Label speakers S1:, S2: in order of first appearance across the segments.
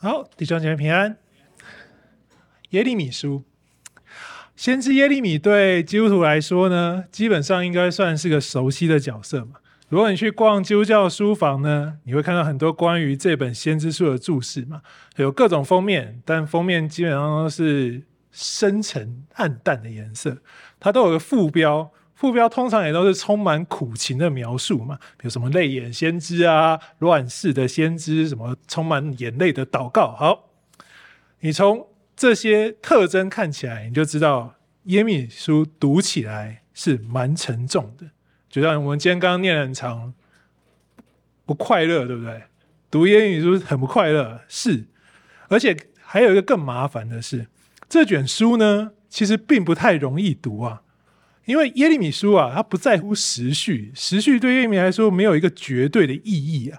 S1: 好，弟兄姐妹平安。耶利米书，先知耶利米对基督徒来说呢，基本上应该算是个熟悉的角色嘛。如果你去逛基督教书房呢，你会看到很多关于这本先知书的注释嘛，有各种封面，但封面基本上都是深沉暗淡的颜色，它都有个副标。副标通常也都是充满苦情的描述嘛，比如什么泪眼先知啊、乱世的先知，什么充满眼泪的祷告。好，你从这些特征看起来，你就知道耶米书读起来是蛮沉重的，就像我们今天刚刚念很长，不快乐，对不对？读耶米书很不快乐，是，而且还有一个更麻烦的是，这卷书呢，其实并不太容易读啊。因为耶利米书啊，它不在乎时序，时序对耶利米来说没有一个绝对的意义啊。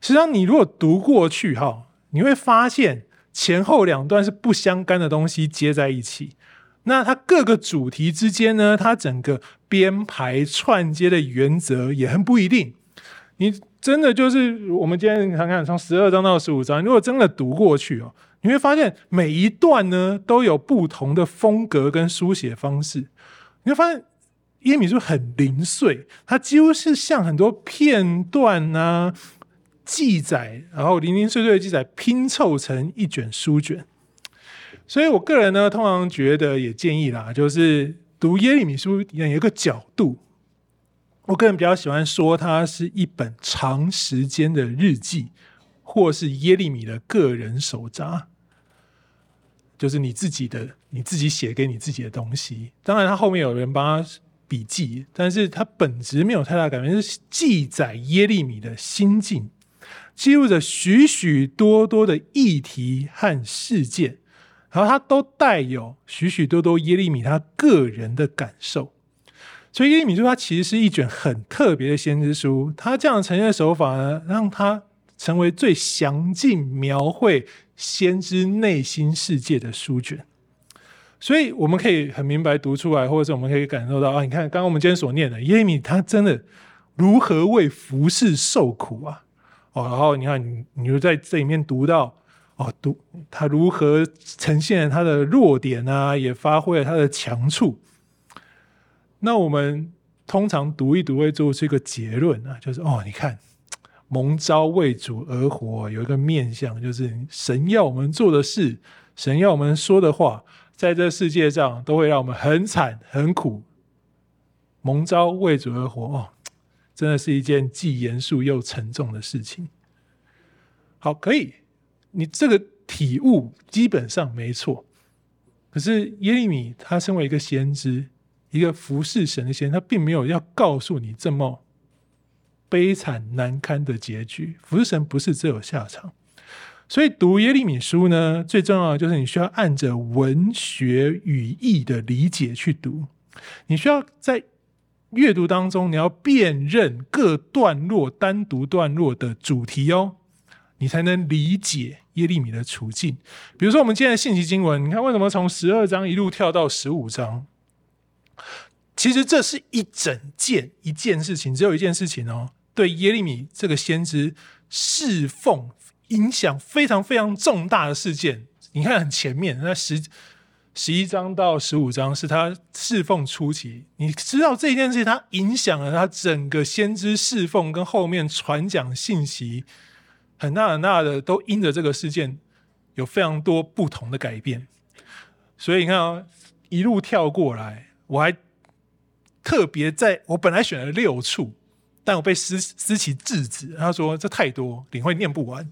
S1: 实际上，你如果读过去哈，你会发现前后两段是不相干的东西接在一起。那它各个主题之间呢，它整个编排串接的原则也很不一定。你真的就是我们今天看看从十二章到十五章，如果真的读过去哦，你会发现每一段呢都有不同的风格跟书写方式。你会发现耶利米书很零碎，它几乎是像很多片段啊记载，然后零零碎碎的记载拼凑成一卷书卷。所以我个人呢，通常觉得也建议啦，就是读耶利米书有一个角度，我个人比较喜欢说它是一本长时间的日记，或是耶利米的个人手札。就是你自己的，你自己写给你自己的东西。当然，他后面有人帮他笔记，但是它本质没有太大改变，是记载耶利米的心境，记录着许许多多的议题和事件，然后它都带有许许多多耶利米他个人的感受。所以耶利米书它其实是一卷很特别的先知书，它这样呈现的手法呢，让它成为最详尽描绘先知内心世界的书卷，所以我们可以很明白读出来，或者是我们可以感受到啊，你看刚刚我们今天所念的耶米，他真的如何为服侍受苦啊？哦，然后你看你，你就在这里面读到哦，读他如何呈现他的弱点啊，也发挥了他的强处。那我们通常读一读会做出一个结论啊，就是哦，你看。蒙召为主而活，有一个面向，就是神要我们做的事，神要我们说的话，在这世界上都会让我们很惨很苦。蒙召为主而活，哦，真的是一件既严肃又沉重的事情。好，可以，你这个体悟基本上没错。可是耶利米他身为一个先知，一个服侍神的先，他并没有要告诉你这么。悲惨难堪的结局，服侍神不是只有下场，所以读耶利米书呢，最重要的就是你需要按着文学语义的理解去读，你需要在阅读当中，你要辨认各段落单独段落的主题哦，你才能理解耶利米的处境。比如说，我们今天的信息经文，你看为什么从十二章一路跳到十五章？其实这是一整件一件事情，只有一件事情哦。对耶利米这个先知侍奉影响非常非常重大的事件，你看很前面那十十一章到十五章是他侍奉初期，你知道这件事情他影响了他整个先知侍奉跟后面传讲信息很大很大的，都因着这个事件有非常多不同的改变。所以你看啊，一路跳过来，我还特别在我本来选了六处。但我被思思琪制止，他说这太多，领会念不完，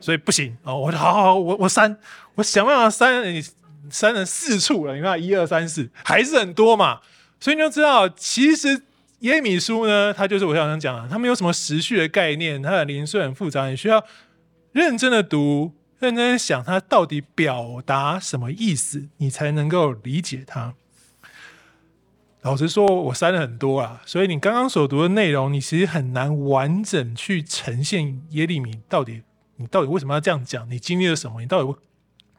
S1: 所以不行哦。我说好好好，我我删，我想办法删，你删了四处了，你看一二三四，还是很多嘛。所以你就知道，其实耶米书呢，它就是我想讲的，它没有什么时序的概念，它的零碎很复杂，你需要认真的读，认真想它到底表达什么意思，你才能够理解它。老实说，我删了很多啊，所以你刚刚所读的内容，你其实很难完整去呈现耶利米到底，你到底为什么要这样讲？你经历了什么？你到底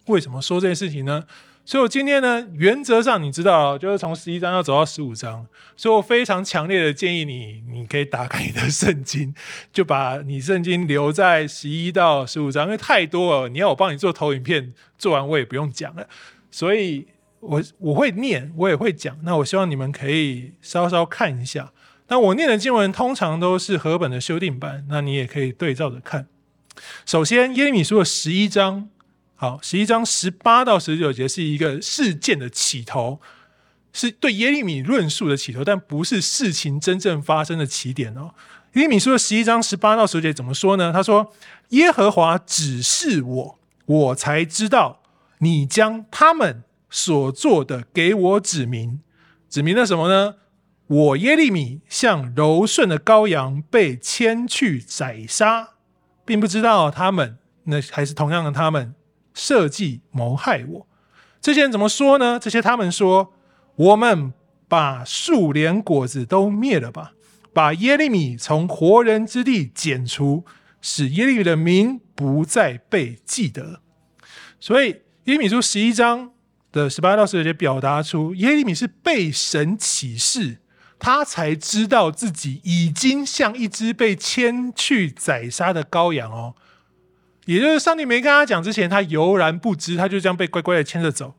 S1: 为什么说这件事情呢？所以我今天呢，原则上你知道，就是从十一章要走到十五章，所以我非常强烈的建议你，你可以打开你的圣经，就把你圣经留在十一到十五章，因为太多了，你要我帮你做投影片，做完我也不用讲了。所以我我会念，我也会讲。那我希望你们可以稍稍看一下。那我念的经文通常都是和本的修订版，那你也可以对照着看。首先，耶利米书的十一章。好，十一章十八到十九节是一个事件的起头，是对耶利米论述的起头，但不是事情真正发生的起点哦。耶利米书的十一章十八到十九节怎么说呢？他说：“耶和华指示我，我才知道你将他们所做的给我指明，指明了什么呢？我耶利米像柔顺的羔羊被牵去宰杀，并不知道他们，那还是同样的他们。”设计谋害我，这些人怎么说呢？这些他们说：“我们把树连果子都灭了吧，把耶利米从活人之地剪除，使耶利米的名不再被记得。”所以耶利米书十一章的十八到十九节表达出，耶利米是被神启示，他才知道自己已经像一只被牵去宰杀的羔羊哦。也就是上帝没跟他讲之前，他犹然不知，他就这样被乖乖的牵着走。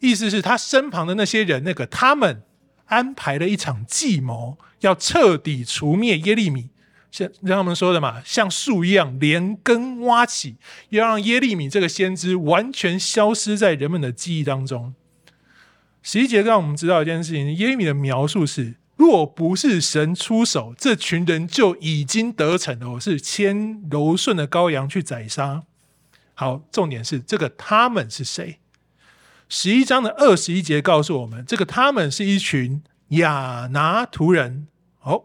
S1: 意思是他身旁的那些人，那个他们安排了一场计谋，要彻底除灭耶利米，像让他们说的嘛，像树一样连根挖起，要让耶利米这个先知完全消失在人们的记忆当中。十一节让我们知道一件事情：耶利米的描述是。若不是神出手，这群人就已经得逞了。我是牵柔顺的羔羊去宰杀。好，重点是这个他们是谁？十一章的二十一节告诉我们，这个他们是一群亚拿图人。哦，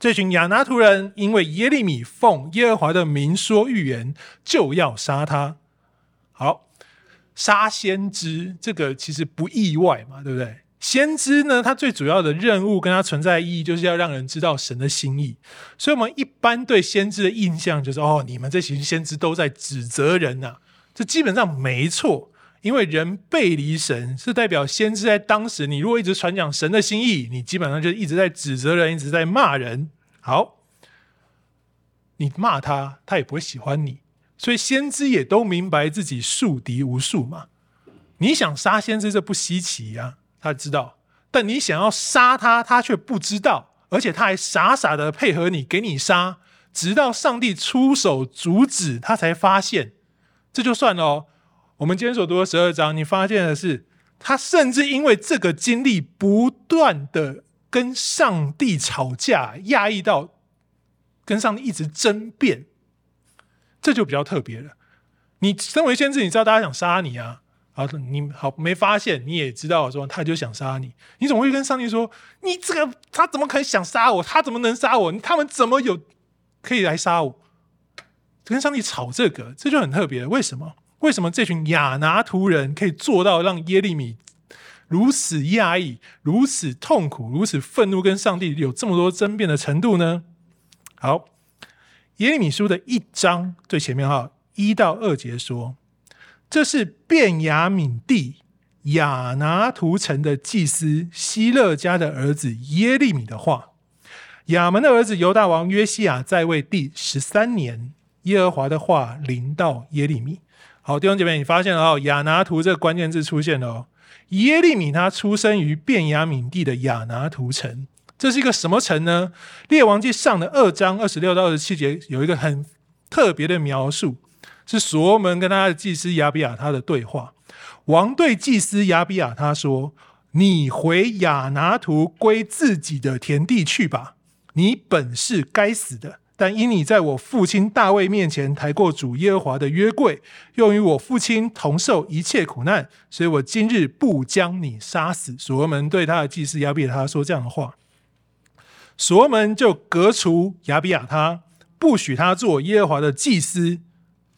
S1: 这群亚拿图人因为耶利米奉耶和华的名说预言，就要杀他。好，杀先知，这个其实不意外嘛，对不对？先知呢，他最主要的任务跟他存在的意义，就是要让人知道神的心意。所以，我们一般对先知的印象就是：哦，你们这群先知都在指责人呐、这基本上没错，因为人背离神，是代表先知在当时，你如果一直传讲神的心意，你基本上就一直在指责人，一直在骂人。好，你骂他，他也不会喜欢你。所以，先知也都明白自己树敌无数嘛。你想杀先知，这不稀奇呀、他知道，但你想要杀他，他却不知道，而且他还傻傻的配合你，给你杀，直到上帝出手阻止，他才发现，这就算了哦。我们今天所读的十二章，你发现的是，他甚至因为这个经历，不断的跟上帝吵架，压抑到跟上帝一直争辩，这就比较特别了。你身为先知，你知道大家想杀你啊。好，你好没发现？你也知道说他就想杀你，你总会跟上帝说：“你这个他怎么可能想杀我？他怎么能杀我？他们怎么有可以来杀我？”跟上帝吵这个，这就很特别。为什么？为什么这群亚拿图人可以做到让耶利米如此压抑、如此痛苦、如此愤怒，跟上帝有这么多争辩的程度呢？好，耶利米书的一章最前面哈一到二节说。这是便雅悯地亚拿图城的祭司希勒家的儿子耶利米的话。亚门的儿子犹大王约西亚在位第十三年，耶和华的话临到耶利米。好，弟兄姐妹，你发现了哦，亚拿图这个关键字出现了哦。耶利米他出生于便雅悯地的亚拿图城，这是一个什么城呢？列王记上的二章二十六到二十七节有一个很特别的描述。是所罗门跟他的祭司亚比亚他的对话。王对祭司亚比亚他说：“你回亚拿图归自己的田地去吧。你本是该死的，但因你在我父亲大卫面前抬过主耶和华的约柜，又与我父亲同受一切苦难，所以我今日不将你杀死。”所罗门对他的祭司亚比亚他说这样的话。所罗门就革除亚比亚他，不许他做耶和华的祭司。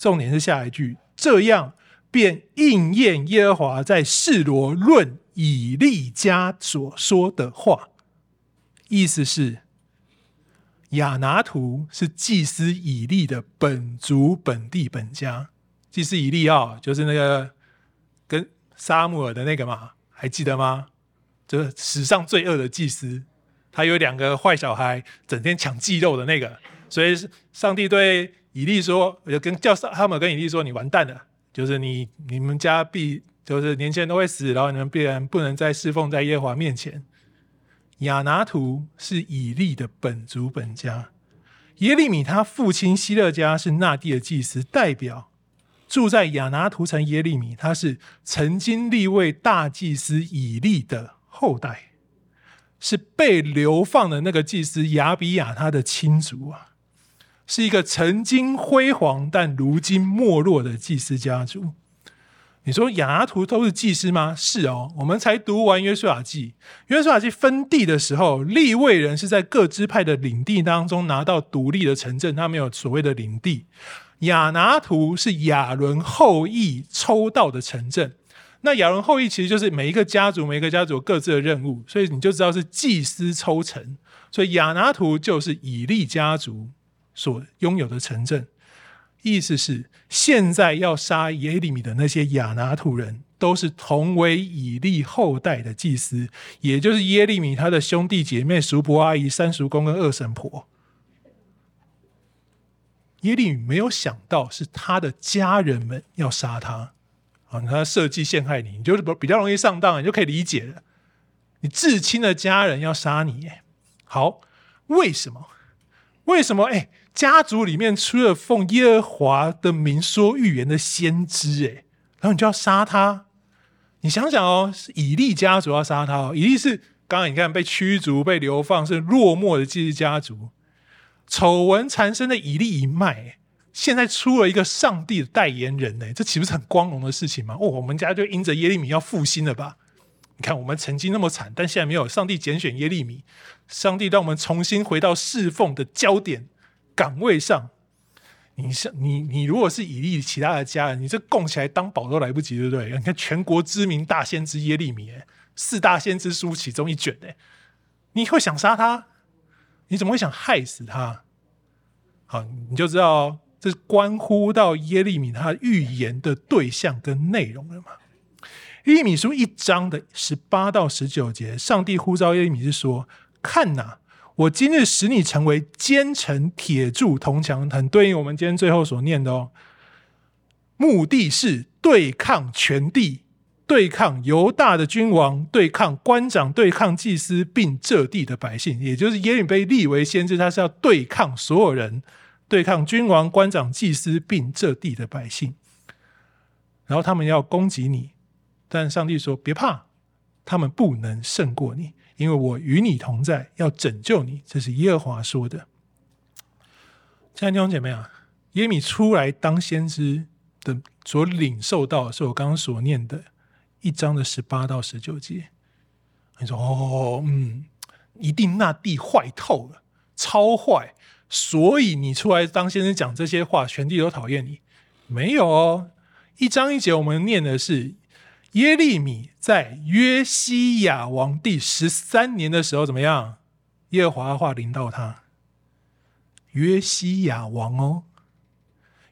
S1: 重点是下一句，这样便应验耶和华在示罗论以利家所说的话。意思是，亚拿图是祭司以利的本族本地本家。祭司以利啊，就是那个跟撒母耳的那个嘛，还记得吗？就是史上最恶的祭司，他有两个坏小孩，整天抢祭肉的那个。所以上帝对以利说，我就跟叫撒母耳跟以利说：“你完蛋了，就是你你们家必就是年轻人都会死，然后你们必然不能再侍奉在耶和华面前。”亚拿图是以利的本族本家，耶利米他父亲希勒家是那地的祭司，代表住在亚拿图城耶利米，他是曾经立位大祭司以利的后代，是被流放的那个祭司亚比亚他的亲族啊，是一个曾经辉煌但如今没落的祭司家族。你说亚拿图都是祭司吗？是哦，我们才读完约书亚记。约书亚记分地的时候，立位人是在各支派的领地当中拿到独立的城镇，他没有所谓的领地。亚拿图是亚伦后裔抽到的城镇。那亚伦后裔其实就是每一个家族，每一个家族各自的任务，所以你就知道是祭司抽成。所以亚拿图就是以利家族所拥有的城镇。意思是，现在要杀耶利米的那些亚拿土人，都是同为以利后代的祭司，也就是耶利米他的兄弟姐妹、叔伯阿姨、三叔公跟二婶婆。耶利米没有想到是他的家人们要杀他，啊，他设计陷害你，你就是比较容易上当，你就可以理解了。你至亲的家人要杀你，好，为什么？为什么？哎。家族里面出了奉耶和华的名说预言的先知，哎，然后你就要杀他。你想想哦，是以利家族要杀他哦。以利是刚刚你看被驱逐、被流放，是落寞的祭司家族，丑闻缠身的以利一脉，现在出了一个上帝的代言人，呢，这岂不是很光荣的事情吗？哦，我们家就因着耶利米要复兴了吧？你看我们曾经那么惨，但现在没有，上帝拣选耶利米，上帝让我们重新回到侍奉的焦点。岗位上，你像你你如果是以利其他的家人，你这供起来当宝都来不及，对不对？你看全国知名大先知耶利米，四大先知书其中一卷，哎，你会想杀他？你怎么会想害死他？好，你就知道这是关乎到耶利米他预言的对象跟内容了嘛。耶利米书一章的十八到十九节，上帝呼召耶利米是说：“看哪。”我今日使你成为坚城铁柱铜墙，很对应我们今天最后所念的哦。目的是对抗全地，对抗犹大的君王，对抗官长，对抗祭司，并这地的百姓。也就是耶利被立为先知，他是要对抗所有人，对抗君王、官长、祭司，并这地的百姓。然后他们要攻击你，但上帝说：“别怕，他们不能胜过你。”因为我与你同在，要拯救你，这是耶和华说的。亲爱的弟兄姐妹啊，耶米出来当先知的所领受到是我刚刚所念的一章的十八到十九节。你说哦，嗯，一定那地坏透了，超坏，所以你出来当先知讲这些话，全地都讨厌你。没有哦，一章一节我们念的是。耶利米在约西亚王第十三年的时候怎么样？耶和华的话临到他。约西亚王哦，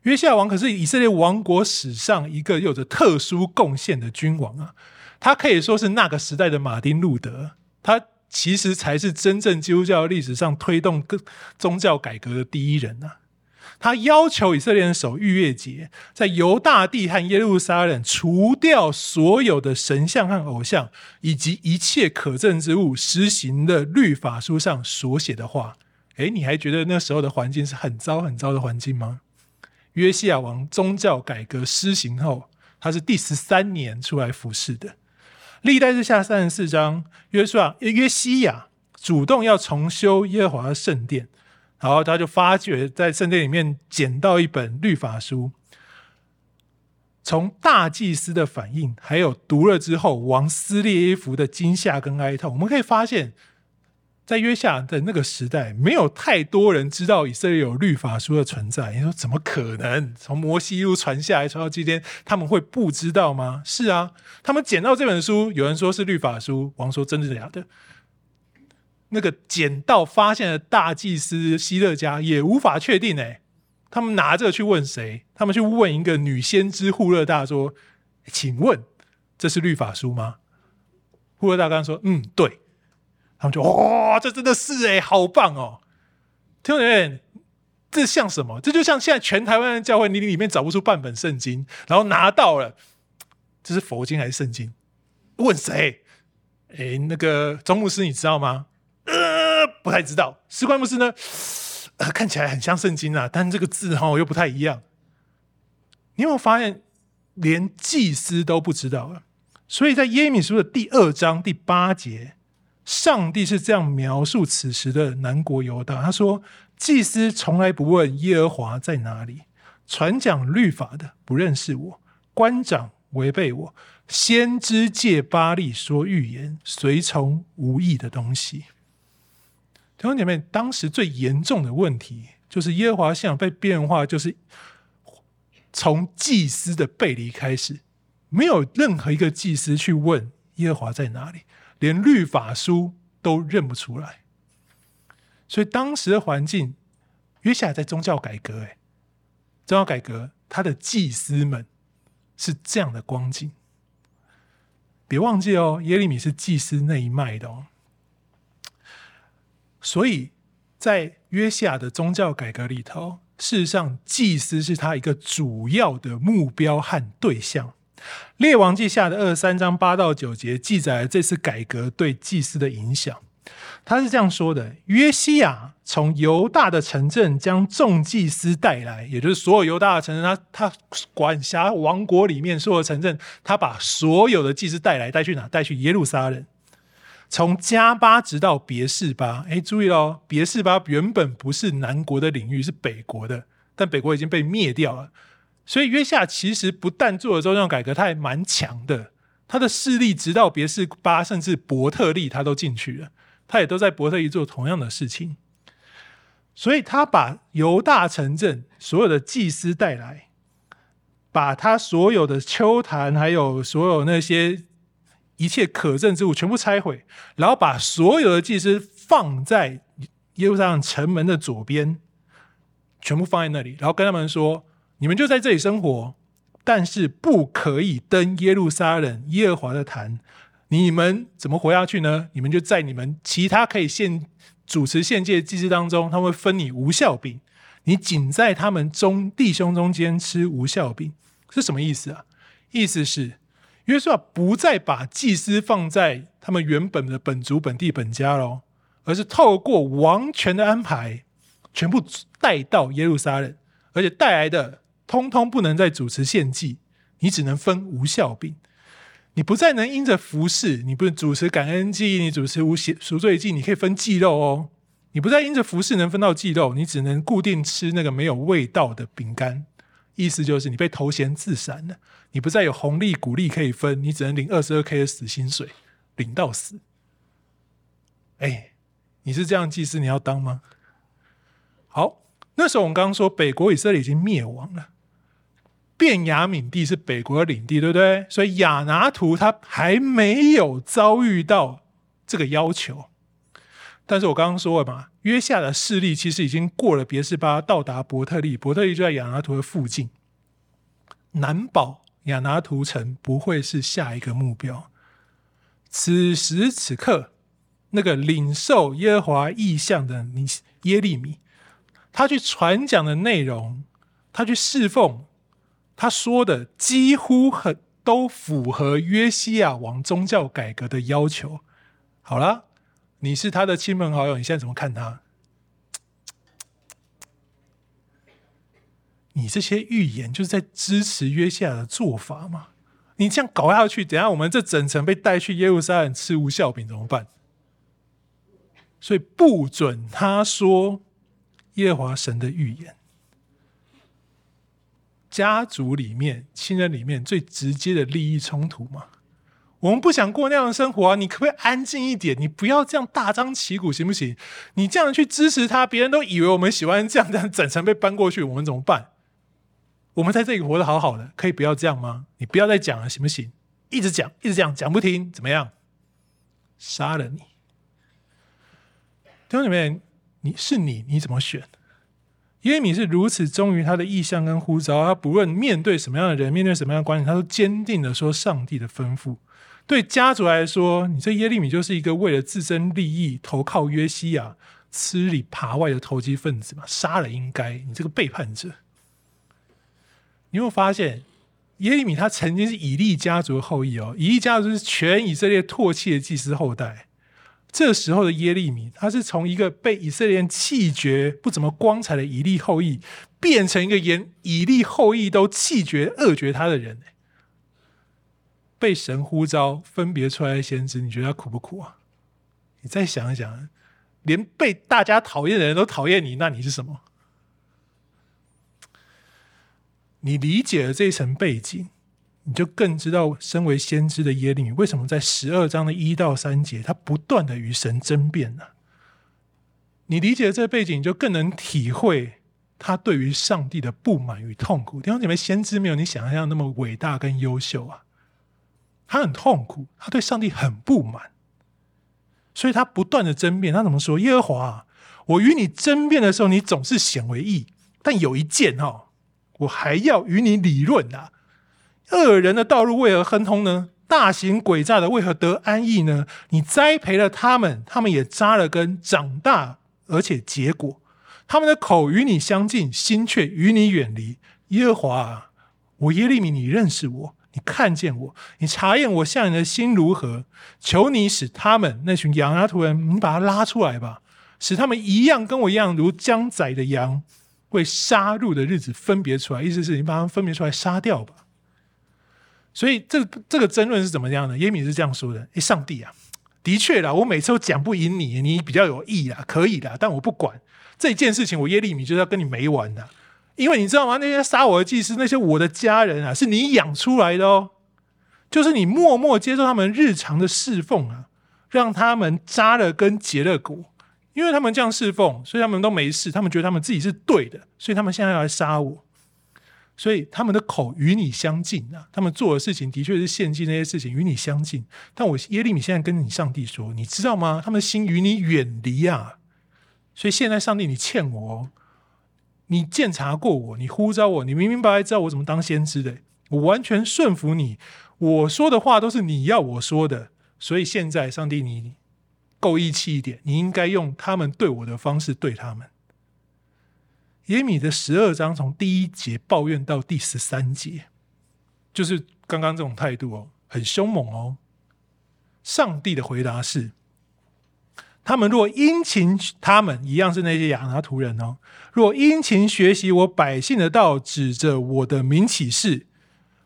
S1: 约西亚王可是以色列王国史上一个有着特殊贡献的君王啊，他可以说是那个时代的马丁路德，他其实才是真正基督教历史上推动各宗教改革的第一人啊。他要求以色列人守逾越节，在犹大地和耶路撒冷除掉所有的神像和偶像，以及一切可憎之物，实行的律法书上所写的话。诶，你还觉得那时候的环境是很糟很糟的环境吗？约西亚王宗教改革施行后，他是第十三年出来服侍的。历代志下三十四章，约书亚约西亚主动要重修耶和华的圣殿。然后他就发觉，在圣殿里面捡到一本律法书，从大祭司的反应，还有读了之后王撕裂衣服的惊吓跟哀痛，我们可以发现，在约西亚的那个时代，没有太多人知道以色列有律法书的存在。你说怎么可能？从摩西一路传下来，传到今天，他们会不知道吗？是啊，他们捡到这本书，有人说是律法书，王说真的假的？那个捡到发现的大祭司希勒家也无法确定哎，他们拿着去问谁？他们去问一个女先知户勒大说：“请问这是律法书吗？户勒大刚说：“嗯，对。”他们就哇、这真的是哎，好棒哦！听众朋友，这像什么？这就像现在全台湾的教会，你里面找不出半本圣经，然后拿到了，这是佛经还是圣经？问谁？哎，那个钟牧师，你知道吗？呃，不太知道。士官牧师呢？呃，看起来很像圣经啊，但这个字哈又不太一样。你有没有发现，连祭司都不知道了？所以在耶米书的第二章第八节，上帝是这样描述此时的南国犹大：他说，祭司从来不问耶和华在哪里，传讲律法的不认识我，官长违背我，先知借巴力说预言，随从无益的东西。弟兄姐妹，当时最严重的问题就是耶和华信仰被变化，就是从祭司的背离开始。没有任何一个祭司去问耶和华在哪里，连律法书都认不出来。所以当时的环境，约下在宗教改革，哎，宗教改革，他的祭司们是这样的光景。别忘记哦，耶利米是祭司那一脉的哦。所以在约西亚的宗教改革里头，事实上祭司是他一个主要的目标和对象。列王记下的二十三章八到九节记载了这次改革对祭司的影响。他是这样说的：约西亚从犹大的城镇将众祭司带来，也就是所有犹大的城镇，他他管辖王国里面所有的城镇，他把所有的祭司带来，带去哪？带去耶路撒冷。从迦巴直到别士巴，哎，注意哦，别士巴原本不是南国的领域，是北国的，但北国已经被灭掉了。所以约夏其实不但做了宗教改革，他还蛮强的。他的势力直到别是巴，甚至伯特利，他都进去了。他也都在伯特利做同样的事情。所以他把犹大城镇所有的祭司带来，把他所有的丘坛，还有所有那些一切可证之物全部拆毁，然后把所有的祭司放在耶路撒冷城门的左边，全部放在那里，然后跟他们说。你们就在这里生活，但是不可以登耶路撒冷耶和华的坛。你们怎么活下去呢？你们就在你们其他可以献主持献祭的祭司当中，他会分你无效饼。你仅在他们中弟兄中间吃无效饼，是什么意思啊？意思是约书亚不再把祭司放在他们原本的本族本地本家喽，而是透过王权的安排，全部带到耶路撒冷，而且带来的。通通不能再主持献祭，你只能分无效饼。你不再能因着服侍，你不能主持感恩祭，你主持无血赎罪祭，你可以分祭肉哦。你不再因着服侍能分到祭肉，你只能固定吃那个没有味道的饼干。意思就是你被头衔自闪了，你不再有红利股利可以分，你只能领二十二 K 的死薪水，领到死。哎，你是这样祭司，你要当吗？好，那时候我们刚刚说北国以色列已经灭亡了。便雅悯地是北国的领地，对不对？所以亚拿图他还没有遭遇到这个要求。但是我刚刚说了嘛，约夏的势力其实已经过了别是巴，到达伯特利，伯特利就在亚拿图的附近。难保亚拿图城不会是下一个目标。此时此刻，那个领受耶和华意象的尼耶利米，他去传讲的内容，他去侍奉。他说的几乎很都符合约西亚王宗教改革的要求。好了，你是他的亲朋好友，你现在怎么看他？你这些预言就是在支持约西亚的做法吗？你这样搞下去，等下我们这整层被带去耶路撒冷吃无酵饼怎么办？所以不准他说耶和华神的预言。家族里面、亲人里面最直接的利益冲突嘛？我们不想过那样的生活啊！你可不可以安静一点？你不要这样大张旗鼓，行不行？你这样去支持他，别人都以为我们喜欢这样，这样整层被搬过去，我们怎么办？我们在这里活得好好的，可以不要这样吗？你不要再讲了，行不行？一直讲，一直讲，讲不听，怎么样？杀了你！弟兄姊妹，你是你，你怎么选？耶利米是如此忠于他的意向跟呼召，他不论面对什么样的人，面对什么样的关系，他都坚定的说上帝的吩咐。对家族来说，你这耶利米就是一个为了自身利益投靠约西亚、吃里扒外的投机分子嘛，杀了应该，你这个背叛者。你有没有发现耶利米他曾经是以利家族的后裔哦，以利家族是全以色列唾弃的祭司后代。这时候的耶利米，他是从一个被以色列人弃绝、不怎么光彩的以利后裔，变成一个连以利后裔都弃绝、恶绝他的人。被神呼召分别出来的先知，你觉得他苦不苦啊？你再想一想，连被大家讨厌的人都讨厌你，那你是什么？你理解了这一层背景。你就更知道，身为先知的耶利米为什么在十二章的一到三节，他不断的与神争辩呢？你理解了这个背景，你就更能体会他对于上帝的不满与痛苦。弟兄姐妹，先知没有你想象那么伟大跟优秀啊，他很痛苦，他对上帝很不满，所以他不断的争辩。他怎么说？耶和华，我与你争辩的时候，你总是显为义，但有一件哈，我还要与你理论啊。恶人的道路为何亨通呢？大行诡诈的为何得安逸呢？你栽培了他们，他们也扎了根，长大而且结果。他们的口与你相近，心却与你远离。耶和华啊，我耶利米，你认识我，看见我，你查验我向你的心如何？求你使他们那群羊啊突人，你把他拉出来吧，使他们一样跟我一样，如将宰的羊，为杀戮的日子分别出来。意思是你把他们分别出来杀掉吧。所以这这个争论是怎么样的？耶米是这样说的：“诶，上帝啊，的确啦，我每次都讲不赢你，你比较有义啦，可以啦，但我不管这件事情，我耶利米就是要跟你没完的，因为你知道吗？那些杀我的祭司，那些我的家人啊，是你养出来的哦，就是你默默接受他们日常的侍奉啊，让他们扎了根结了果，因为他们这样侍奉，所以他们都没事，他们觉得他们自己是对的，所以他们现在要来杀我。”所以他们的口与你相近啊，他们做的事情的确是献祭那些事情与你相近。但我耶利米现在跟你上帝说，你知道吗？他们的心与你远离啊。所以现在上帝，你欠我哦，你鉴察过我，你呼召我，你明明白白知道我怎么当先知的，我完全顺服你，我说的话都是你要我说的。所以现在上帝，你够义气一点，你应该用他们对我的方式对他们。耶米的十二章从第一节抱怨到第十三节，就是刚刚这种态度哦，很凶猛哦。上帝的回答是：他们若殷勤，他们一样是那些亚拿突人哦。若殷勤学习我百姓的道，指着我的名起誓，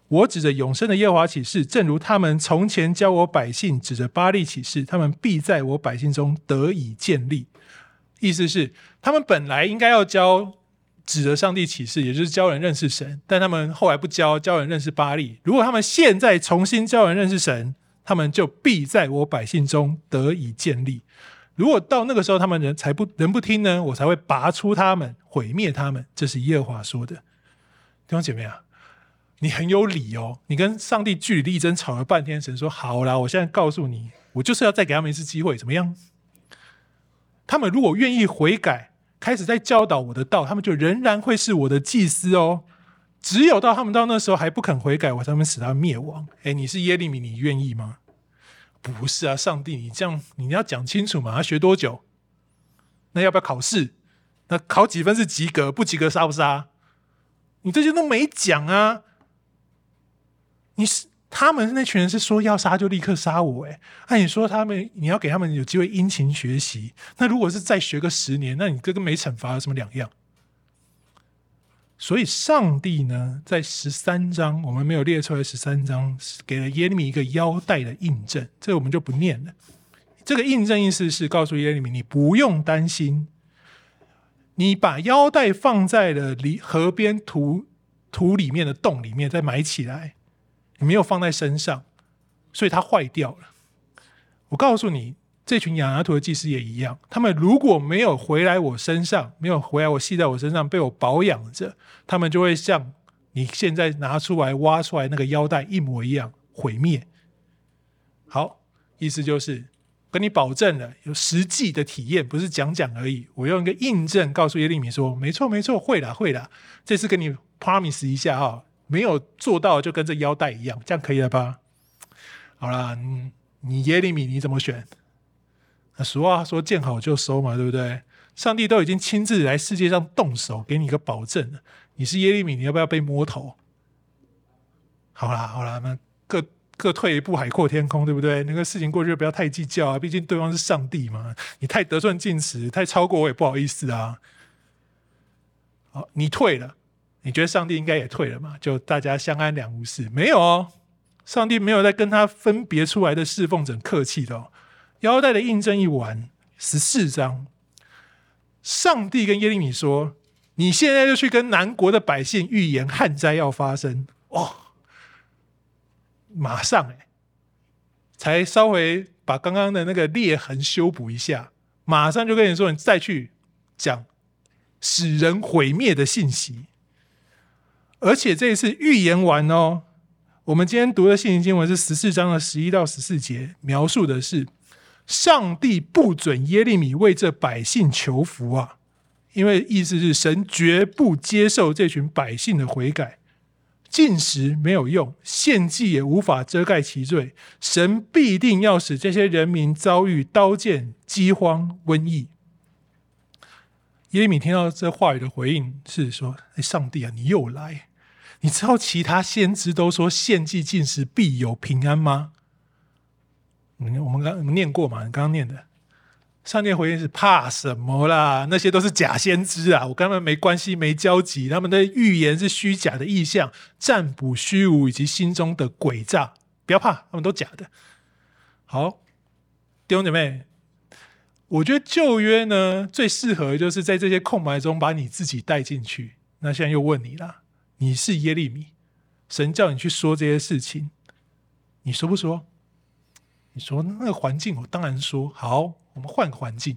S1: 我指着永生的耶华起誓，正如他们从前教我百姓指着巴力起誓，他们必在我百姓中得以建立。意思是，他们本来应该要教。指着上帝起誓，也就是教人认识神，但他们后来不教，教人认识巴力。如果他们现在重新教人认识神，他们就必在我百姓中得以建立。如果到那个时候他们人才不人不听呢，我才会拔出他们，毁灭他们。这是耶和华说的。弟兄姐妹啊，你很有理哦。你跟上帝据理力争，吵了半天，神说好啦，我现在告诉你，我就是要再给他们一次机会，怎么样？他们如果愿意悔改。开始在教导我的道，他们就仍然会是我的祭司哦。只有到他们到那时候还不肯悔改，我才能使他灭亡。诶，你是耶利米，你愿意吗？不是啊，上帝，你这样你要讲清楚嘛。要学多久？那要不要考试？那考几分是及格？不及格杀不杀？你这些都没讲啊。你是。他们那群人是说要杀就立刻杀我，诶，那你说他们你要给他们有机会殷勤学习，那如果是再学个十年，那你这跟没惩罚有什么两样？所以上帝呢，在十三章我们没有列出来，十三章给了耶利米一个腰带的印证，这我们就不念了。这个印证意思是告诉耶利米，你不用担心，你把腰带放在了离河边土土里面的洞里面，再埋起来。你没有放在身上，所以它坏掉了。我告诉你，这群亚拿突的祭司也一样。他们如果没有回来我身上，没有回来我系在我身上，被我保养着，他们就会像你现在拿出来挖出来那个腰带一模一样毁灭。好，意思就是跟你保证了，有实际的体验，不是讲讲而已。我用一个印证告诉耶利米说：没错，没错，会啦，会啦。这次跟你 promise 一下哈，没有做到就跟这腰带一样，这样可以了吧？好啦，你你耶利米你怎么选？那俗话说见好就收嘛，对不对？上帝都已经亲自来世界上动手，给你一个保证了。你是耶利米，你要不要被摸头？好啦，好啦，那各各退一步，海阔天空，对不对？那个事情过去不要太计较啊，毕竟对方是上帝嘛。你太得寸进尺，太超过我也不好意思啊。好，你退了，你觉得上帝应该也退了嘛？就大家相安两无事，没有哦。上帝没有在跟他分别出来的侍奉者客气的哦。腰带的印证一完，十四章，上帝跟耶利米说：“你现在就去跟南国的百姓预言旱灾要发生哦。”马上哎，才稍微把刚刚的那个裂痕修补一下，马上就跟你说，你再去讲使人毁灭的信息。而且这一次预言完哦，我们今天读的信息经文是十四章的十一到十四节，描述的是上帝不准耶利米为这百姓求福啊，因为意思是神绝不接受这群百姓的悔改。禁食没有用，献祭也无法遮盖其罪。神必定要使这些人民遭遇刀剑、饥荒、瘟疫。耶利米听到这话语的回应是说：“哎，上帝啊，你又来！你知道其他先知都说献祭禁食必有平安吗？”我们我们刚念过嘛？你刚刚念的。上帝回应是怕什么啦？那些都是假先知啊！我跟他们没关系，没交集。他们的预言是虚假的意象，占卜虚无，以及心中的诡诈。不要怕，他们都假的。好，弟兄姐妹，我觉得旧约呢最适合就是在这些空白中把你自己带进去。那现在又问你了，你是耶利米，神叫你去说这些事情，你说不说？你说那个环境，我当然说好。我们换个环境，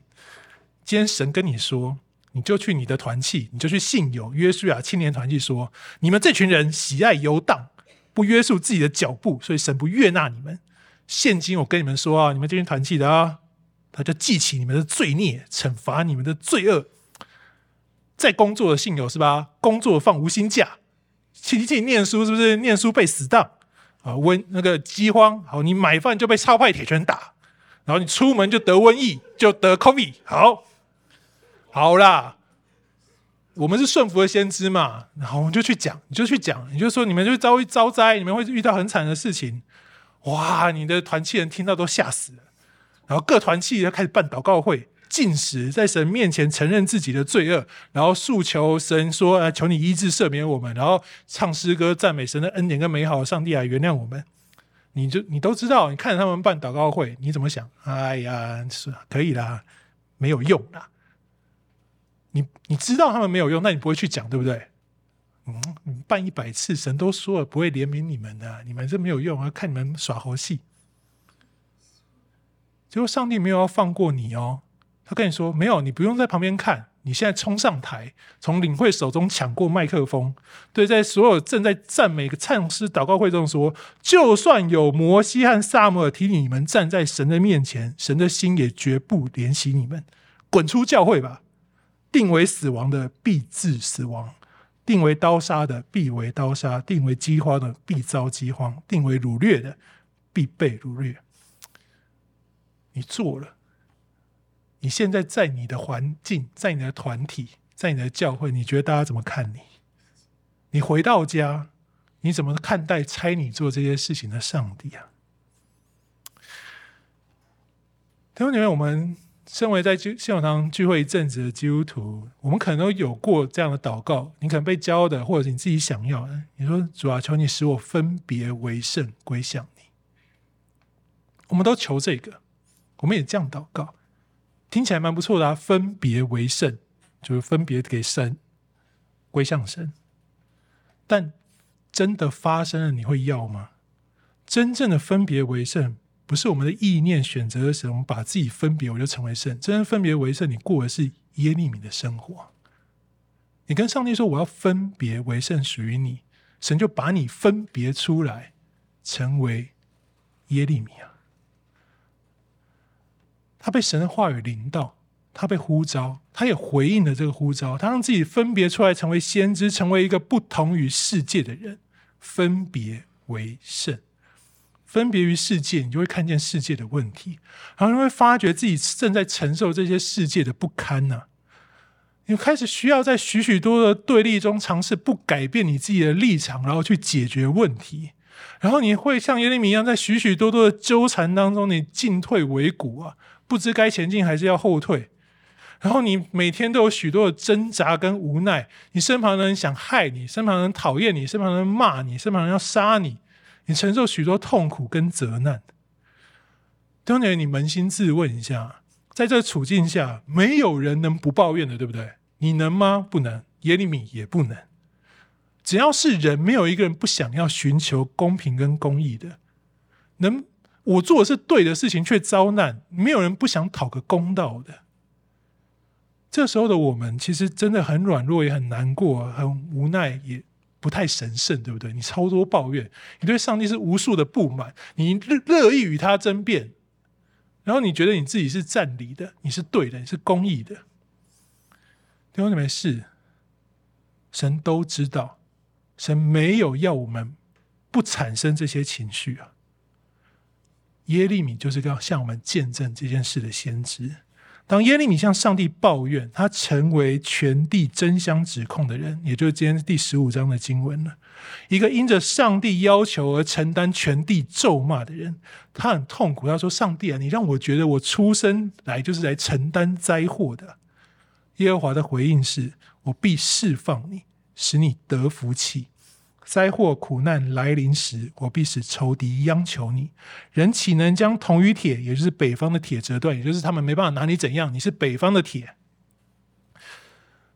S1: 今天神跟你说，你就去你的团契，你就去信友约书亚青年团契说，你们这群人喜爱游荡，不约束自己的脚步，所以神不悦纳你们。现今我跟你们说啊，你们这群团契的啊，他就记起你们的罪孽，惩罚你们的罪恶。在工作的信友是吧？工作放无薪假，去自己念书是不是？念书被死当啊，瘟那个饥荒，好，你买饭就被超派铁拳打。然后你出门就得瘟疫，就得 COVID，好，好啦，我们是顺服的先知嘛，然后我们就去讲，你就去讲，你就说你们就会遭遇遭灾，你们会遇到很惨的事情，哇，你的团契人听到都吓死了，然后各团契就开始办祷告会，进食，在神面前承认自己的罪恶，然后诉求神说，啊，求你医治赦免我们，然后唱诗歌赞美神的恩典跟美好，上帝来原谅我们。你就你都知道，你看着他们办祷告会，你怎么想？哎呀，是可以啦，没有用啦。你你知道他们没有用，那你不会去讲，对不对？嗯，你办一百次，神都说了不会怜悯你们的，你们这没有用啊，看你们耍猴戏。结果上帝没有要放过你哦，他跟你说没有，你不用在旁边看。你现在冲上台，从领会手中抢过麦克风，对，在所有正在赞美、唱诗、祷告会中说：就算有摩西和撒母耳替你们站在神的面前，神的心也绝不怜惜你们。滚出教会吧！定为死亡的必致死亡，定为刀杀的必为刀杀，定为饥荒的必遭饥荒，定为掳掠的必被掳掠。你做了。你现在在你的环境，在你的团体，在你的教会，你觉得大家怎么看你？你回到家，你怎么看待差你做这些事情的上帝啊？弟兄姐妹，我们身为在信友堂聚会一阵子的基督徒，我们可能都有过这样的祷告。你可能被教的，或者是你自己想要的。你说：“主啊，求你使我分别为圣，归向你。”我们都求这个，我们也这样祷告。听起来蛮不错的啊，分别为圣，就是分别给神，归向神。但真的发生了，你会要吗？真正的分别为圣，不是我们的意念选择的时候，我们把自己分别，我就成为圣。真正分别为圣，你过的是耶利米的生活。你跟上帝说：“我要分别为圣，属于你。”神就把你分别出来，成为耶利米啊。他被神的话语临到，他被呼召，他也回应了这个呼召，他让自己分别出来，成为先知，成为一个不同于世界的人，分别为圣。分别于世界，你就会看见世界的问题，然后你会发觉自己正在承受这些世界的不堪呐、啊。你开始需要在许许多多的对立中尝试不改变你自己的立场，然后去解决问题。然后你会像耶利米一样，在许许多多的纠缠当中，你进退维谷啊，不知该前进还是要后退。然后你每天都有许多的挣扎跟无奈，你身旁的人想害你，身旁的人讨厌你，身旁的人骂你，身旁的人要杀你。你承受许多痛苦跟责难，当年你扪心自问一下，在这处境下，没有人能不抱怨的，对不对？你能吗？不能。耶利米也不能。只要是人，没有一个人不想要寻求公平跟公义的。能我做的是对的事情，却遭难，没有人不想讨个公道的。这时候的我们，其实真的很软弱，也很难过，很无奈，也。不太神圣，对不对？你超多抱怨，你对上帝是无数的不满，你乐乐意与他争辩，然后你觉得你自己是占理的，你是对的，你是公义的。弟兄姊妹，是神都知道，神没有要我们不产生这些情绪啊。耶利米就是要向我们见证这件事的先知。当耶利米向上帝抱怨，他成为全地争相指控的人，也就是今天第十五章的经文了。一个因着上帝要求而承担全地咒骂的人，他很痛苦。他说：“上帝啊，你让我觉得我出生来就是来承担灾祸的。”耶和华的回应是：“我必释放你，使你得福气。”灾祸苦难来临时，我必使仇敌央求你。人岂能将铜与铁，也就是北方的铁折断，也就是他们没办法拿你怎样？你是北方的铁。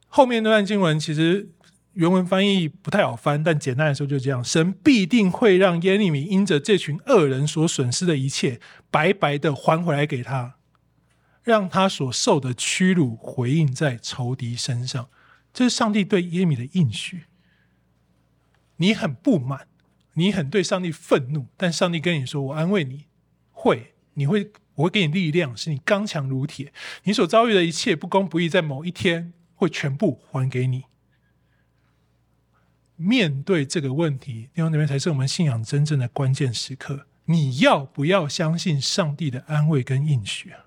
S1: 后面那段经文其实原文翻译不太好翻，但简单来说就这样：神必定会让耶利米因着这群恶人所损失的一切，白白的还回来给他，让他所受的屈辱回应在仇敌身上。这是上帝对耶米的应许。你很不满，你很对上帝愤怒，但上帝跟你说：“我安慰你，会，你会，我会给你力量，使你刚强如铁。你所遭遇的一切不公不义，在某一天会全部还给你。”面对这个问题，弟兄姊妹才是我们信仰真正的关键时刻。你要不要相信上帝的安慰跟应许啊？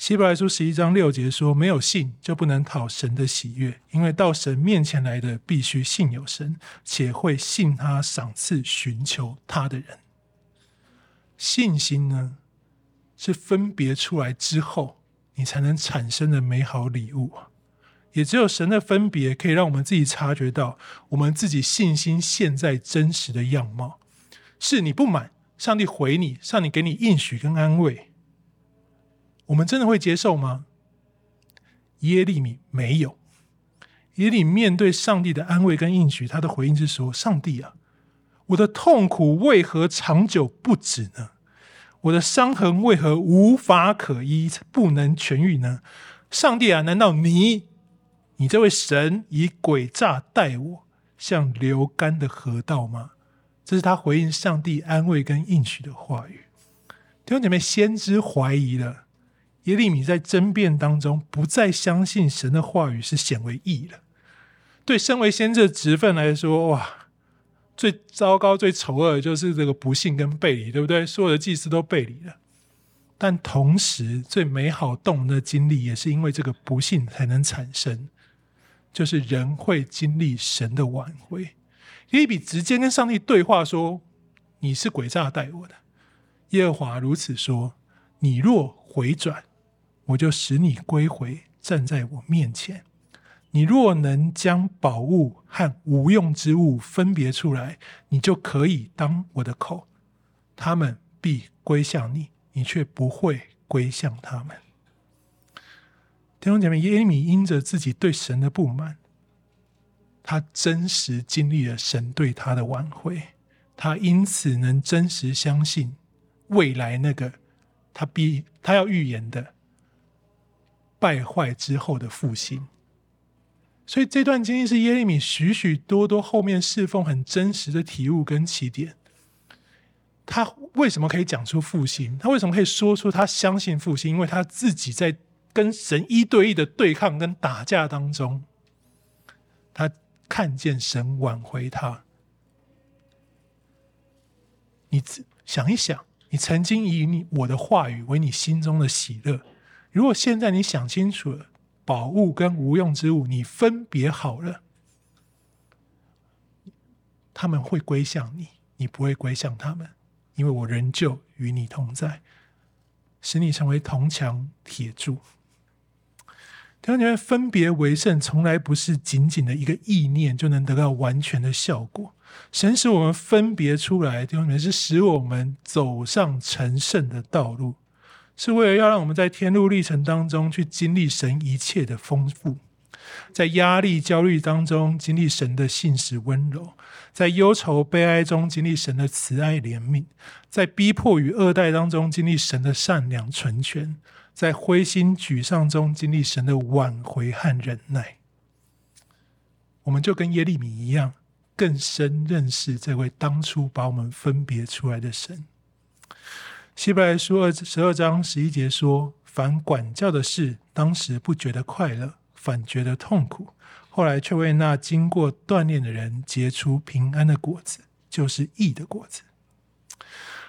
S1: 希伯来书十一章六节说：“没有信就不能讨神的喜悦，因为到神面前来的必须信有神，且会信他赏赐寻求他的人。信心呢，是分别出来之后，你才能产生的美好礼物。也只有神的分别，可以让我们自己察觉到我们自己信心现在真实的样貌。是你不满，上帝回你，上帝给你应许跟安慰。”我们真的会接受吗？耶利米没有。耶利面对上帝的安慰跟应许，他的回应是说：“上帝啊，我的痛苦为何长久不止呢？我的伤痕为何无法可医，不能痊愈呢？上帝啊，难道你，你这位神以诡诈待我，像流干的河道吗？”这是他回应上帝安慰跟应许的话语。弟兄姐妹，先知怀疑了。耶利米在争辩当中不再相信神的话语是显为义了。对身为先知的职分来说，哇，最糟糕、最丑恶的就是这个不信跟背离，对不对？所有的祭司都背离了。但同时，最美好动人的经历也是因为这个不幸才能产生，就是人会经历神的挽回。耶利米直接跟上帝对话说：“你是诡诈待我的，耶和华如此说：你若回转。”我就使你归回，站在我面前。你若能将宝物和无用之物分别出来，你就可以当我的口。他们必归向你，你却不会归向他们。弟兄姐妹，耶米因着自己对神的不满，他真实经历了神对他的挽回，他因此能真实相信未来那个他必他要预言的。败坏之后的复兴，所以这段经历是耶利米许许多多后面侍奉很真实的体悟跟起点。他为什么可以讲出复兴？他为什么可以说出他相信复兴？因为他自己在跟神一对一的对抗跟打架当中，他看见神挽回他。你想一想，你曾经以你我的话语为你心中的喜乐。如果现在你想清楚了，宝物跟无用之物，你分别好了，他们会归向你，你不会归向他们，因为我仍旧与你同在，使你成为铜墙铁柱。弟兄姐妹，分别为圣，从来不是仅仅的一个意念就能得到完全的效果。神使我们分别出来，弟兄姐妹，是使我们走上成圣的道路。是为了要让我们在天路历程当中去经历神一切的丰富，在压力、焦虑当中经历神的信实温柔，在忧愁、悲哀中经历神的慈爱怜悯，在逼迫与恶待当中经历神的善良纯全，在灰心沮丧中经历神的挽回和忍耐。我们就跟耶利米一样，更深认识这位当初把我们分别出来的神。希伯来书二十二章十一节说：“凡管教的事，当时不觉得快乐，反觉得痛苦；后来却为那经过锻炼的人结出平安的果子，就是义的果子。”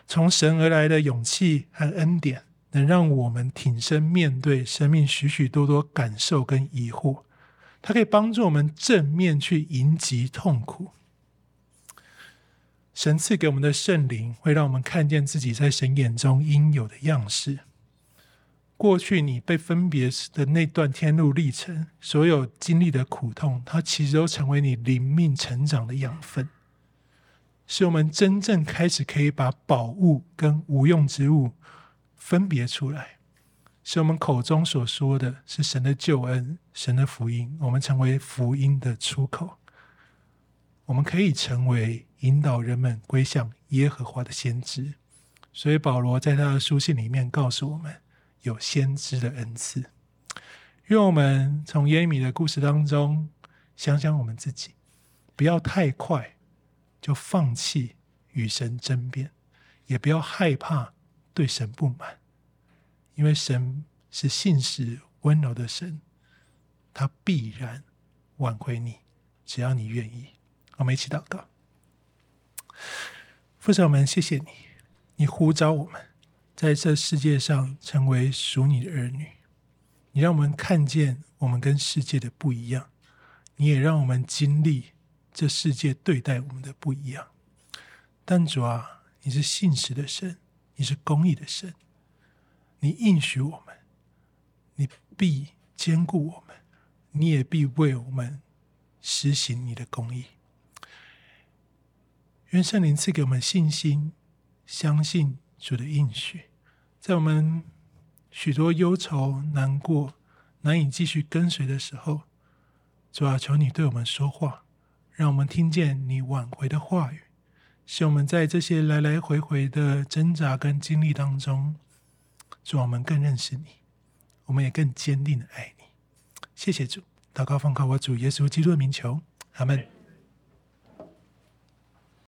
S1: 从神而来的勇气和恩典，能让我们挺身面对生命许许多多感受跟疑惑。它可以帮助我们正面去迎击痛苦。神赐给我们的圣灵，会让我们看见自己在神眼中应有的样式。过去你被分别的那段天路历程，所有经历的苦痛，它其实都成为你灵命成长的养分，使我们真正开始可以把宝物跟无用之物分别出来，使我们口中所说的是神的救恩、神的福音，我们成为福音的出口。我们可以成为引导人们归向耶和华的先知，所以保罗在他的书信里面告诉我们，有先知的恩赐。愿我们从耶米的故事当中想想我们自己，不要太快就放弃与神争辩，也不要害怕对神不满，因为神是信实温柔的神，他必然挽回你，只要你愿意。我们一起祷告，父神，们谢谢你，你呼召我们在这世界上成为属你的儿女，你让我们看见我们跟世界的不一样，你也让我们经历这世界对待我们的不一样。但主啊，你是信实的神，你是公义的神，你应许我们，你必坚固我们，你也必为我们实行你的公义。愿圣灵赐给我们信心，相信主的应许，在我们许多忧愁、难过、难以继续跟随的时候，主啊，求你对我们说话，让我们听见你挽回的话语，使我们在这些来来回回的挣扎跟经历当中，主，我们更认识你，我们也更坚定的爱你。谢谢主，祷告奉靠我主耶稣基督的名求，阿门。